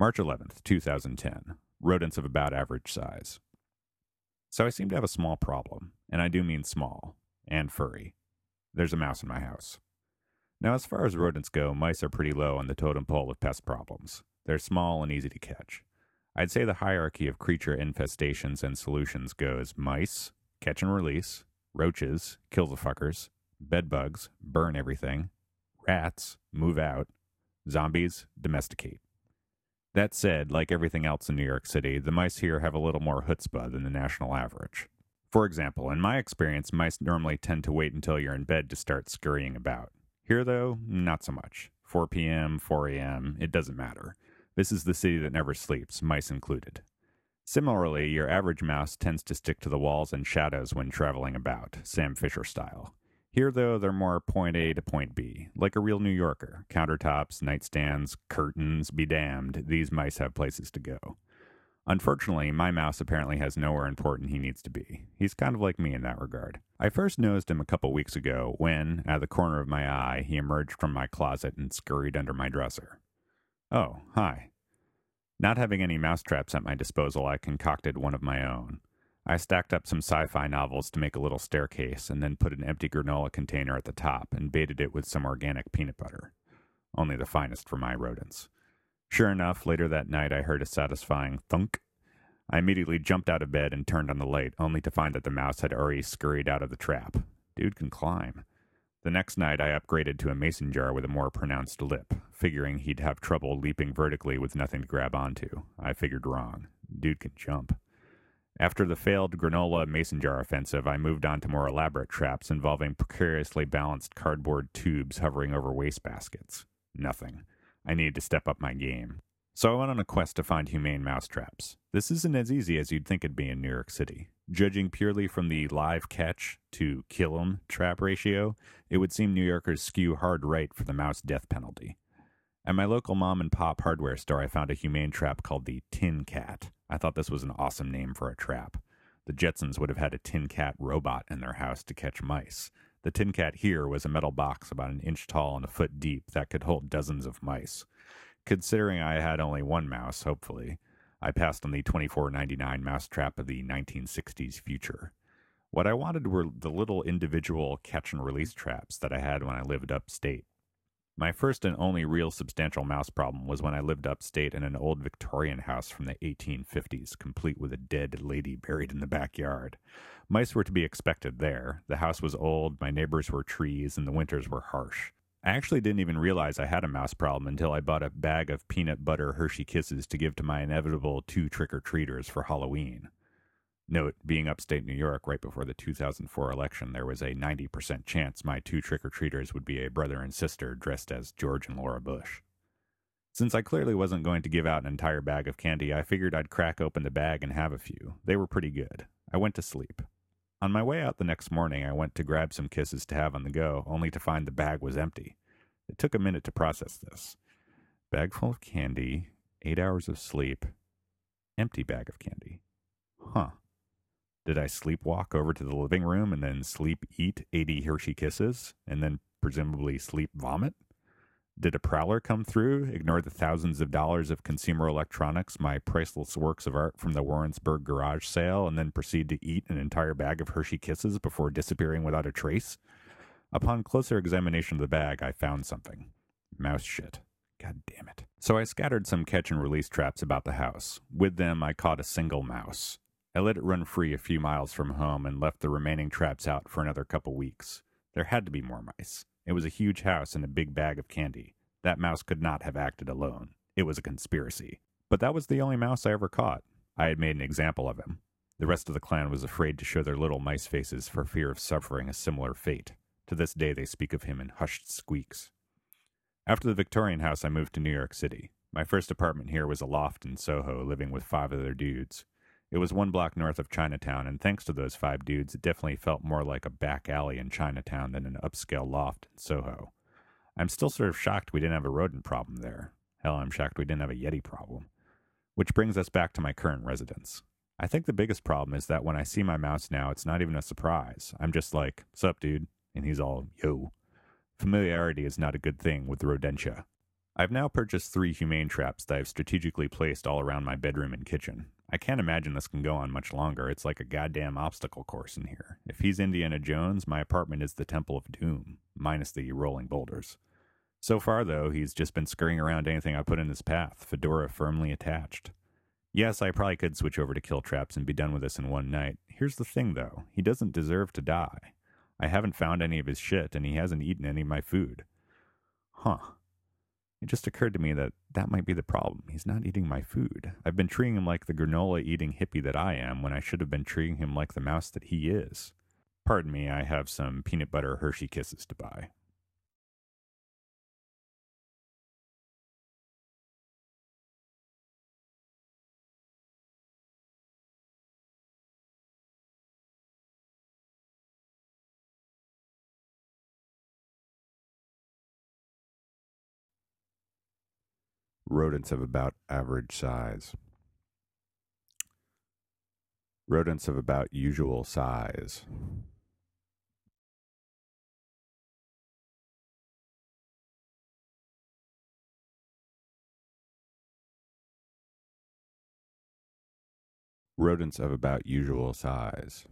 March 11th, 2010. Rodents of about average size. So I seem to have a small problem, and I do mean small, and furry. There's a mouse in my house. Now, as far as rodents go, mice are pretty low on the totem pole of pest problems. They're small and easy to catch. I'd say the hierarchy of creature infestations and solutions goes mice, catch and release, roaches, kill the fuckers, bedbugs, burn everything, rats, move out, zombies, domesticate. That said, like everything else in New York City, the mice here have a little more chutzpah than the national average. For example, in my experience, mice normally tend to wait until you're in bed to start scurrying about. Here, though, not so much. 4 p.m., 4 a.m., it doesn't matter. This is the city that never sleeps, mice included. Similarly, your average mouse tends to stick to the walls and shadows when traveling about, Sam Fisher style. Here, though, they're more point A to point B, like a real New Yorker. Countertops, nightstands, curtains, be damned, these mice have places to go. Unfortunately, my mouse apparently has nowhere important he needs to be. He's kind of like me in that regard. I first nosed him a couple weeks ago when, out of the corner of my eye, he emerged from my closet and scurried under my dresser. Oh, hi. Not having any mousetraps at my disposal, I concocted one of my own. I stacked up some sci fi novels to make a little staircase and then put an empty granola container at the top and baited it with some organic peanut butter. Only the finest for my rodents. Sure enough, later that night I heard a satisfying thunk. I immediately jumped out of bed and turned on the light, only to find that the mouse had already scurried out of the trap. Dude can climb. The next night I upgraded to a mason jar with a more pronounced lip, figuring he'd have trouble leaping vertically with nothing to grab onto. I figured wrong. Dude can jump. After the failed granola mason jar offensive, I moved on to more elaborate traps involving precariously balanced cardboard tubes hovering over wastebaskets. Nothing. I needed to step up my game. So I went on a quest to find humane mousetraps. This isn't as easy as you'd think it'd be in New York City. Judging purely from the live catch to kill 'em trap ratio, it would seem New Yorkers skew hard right for the mouse death penalty. At my local mom and pop hardware store, I found a humane trap called the Tin Cat. I thought this was an awesome name for a trap. The Jetsons would have had a Tin Cat robot in their house to catch mice. The Tin Cat here was a metal box about an inch tall and a foot deep that could hold dozens of mice. Considering I had only one mouse, hopefully, I passed on the twenty-four ninety-nine mousetrap of the 1960s future. What I wanted were the little individual catch and release traps that I had when I lived upstate. My first and only real substantial mouse problem was when I lived upstate in an old Victorian house from the 1850s, complete with a dead lady buried in the backyard. Mice were to be expected there. The house was old, my neighbors were trees, and the winters were harsh. I actually didn't even realize I had a mouse problem until I bought a bag of peanut butter Hershey Kisses to give to my inevitable two trick or treaters for Halloween. Note, being upstate New York right before the 2004 election, there was a 90% chance my two trick or treaters would be a brother and sister dressed as George and Laura Bush. Since I clearly wasn't going to give out an entire bag of candy, I figured I'd crack open the bag and have a few. They were pretty good. I went to sleep. On my way out the next morning, I went to grab some kisses to have on the go, only to find the bag was empty. It took a minute to process this. Bag full of candy, eight hours of sleep, empty bag of candy. Huh. Did I sleepwalk over to the living room and then sleep eat 80 Hershey kisses and then presumably sleep vomit? Did a prowler come through, ignore the thousands of dollars of consumer electronics, my priceless works of art from the Warrensburg garage sale, and then proceed to eat an entire bag of Hershey kisses before disappearing without a trace? Upon closer examination of the bag, I found something. Mouse shit. God damn it. So I scattered some catch and release traps about the house. With them, I caught a single mouse. I let it run free a few miles from home and left the remaining traps out for another couple weeks. There had to be more mice. It was a huge house and a big bag of candy. That mouse could not have acted alone. It was a conspiracy. But that was the only mouse I ever caught. I had made an example of him. The rest of the clan was afraid to show their little mice faces for fear of suffering a similar fate. To this day, they speak of him in hushed squeaks. After the Victorian house, I moved to New York City. My first apartment here was a loft in Soho, living with five other dudes. It was one block north of Chinatown, and thanks to those five dudes, it definitely felt more like a back alley in Chinatown than an upscale loft in Soho. I'm still sort of shocked we didn't have a rodent problem there. Hell, I'm shocked we didn't have a Yeti problem. Which brings us back to my current residence. I think the biggest problem is that when I see my mouse now, it's not even a surprise. I'm just like, sup, dude? And he's all, yo. Familiarity is not a good thing with rodentia. I've now purchased three humane traps that I've strategically placed all around my bedroom and kitchen. I can't imagine this can go on much longer. It's like a goddamn obstacle course in here. If he's Indiana Jones, my apartment is the Temple of Doom, minus the rolling boulders. So far, though, he's just been scurrying around anything I put in his path, fedora firmly attached. Yes, I probably could switch over to kill traps and be done with this in one night. Here's the thing, though he doesn't deserve to die. I haven't found any of his shit, and he hasn't eaten any of my food. Huh. It just occurred to me that that might be the problem. He's not eating my food. I've been treating him like the granola eating hippie that I am when I should have been treating him like the mouse that he is. Pardon me, I have some peanut butter Hershey kisses to buy. Rodents of about average size. Rodents of about usual size. Rodents of about usual size.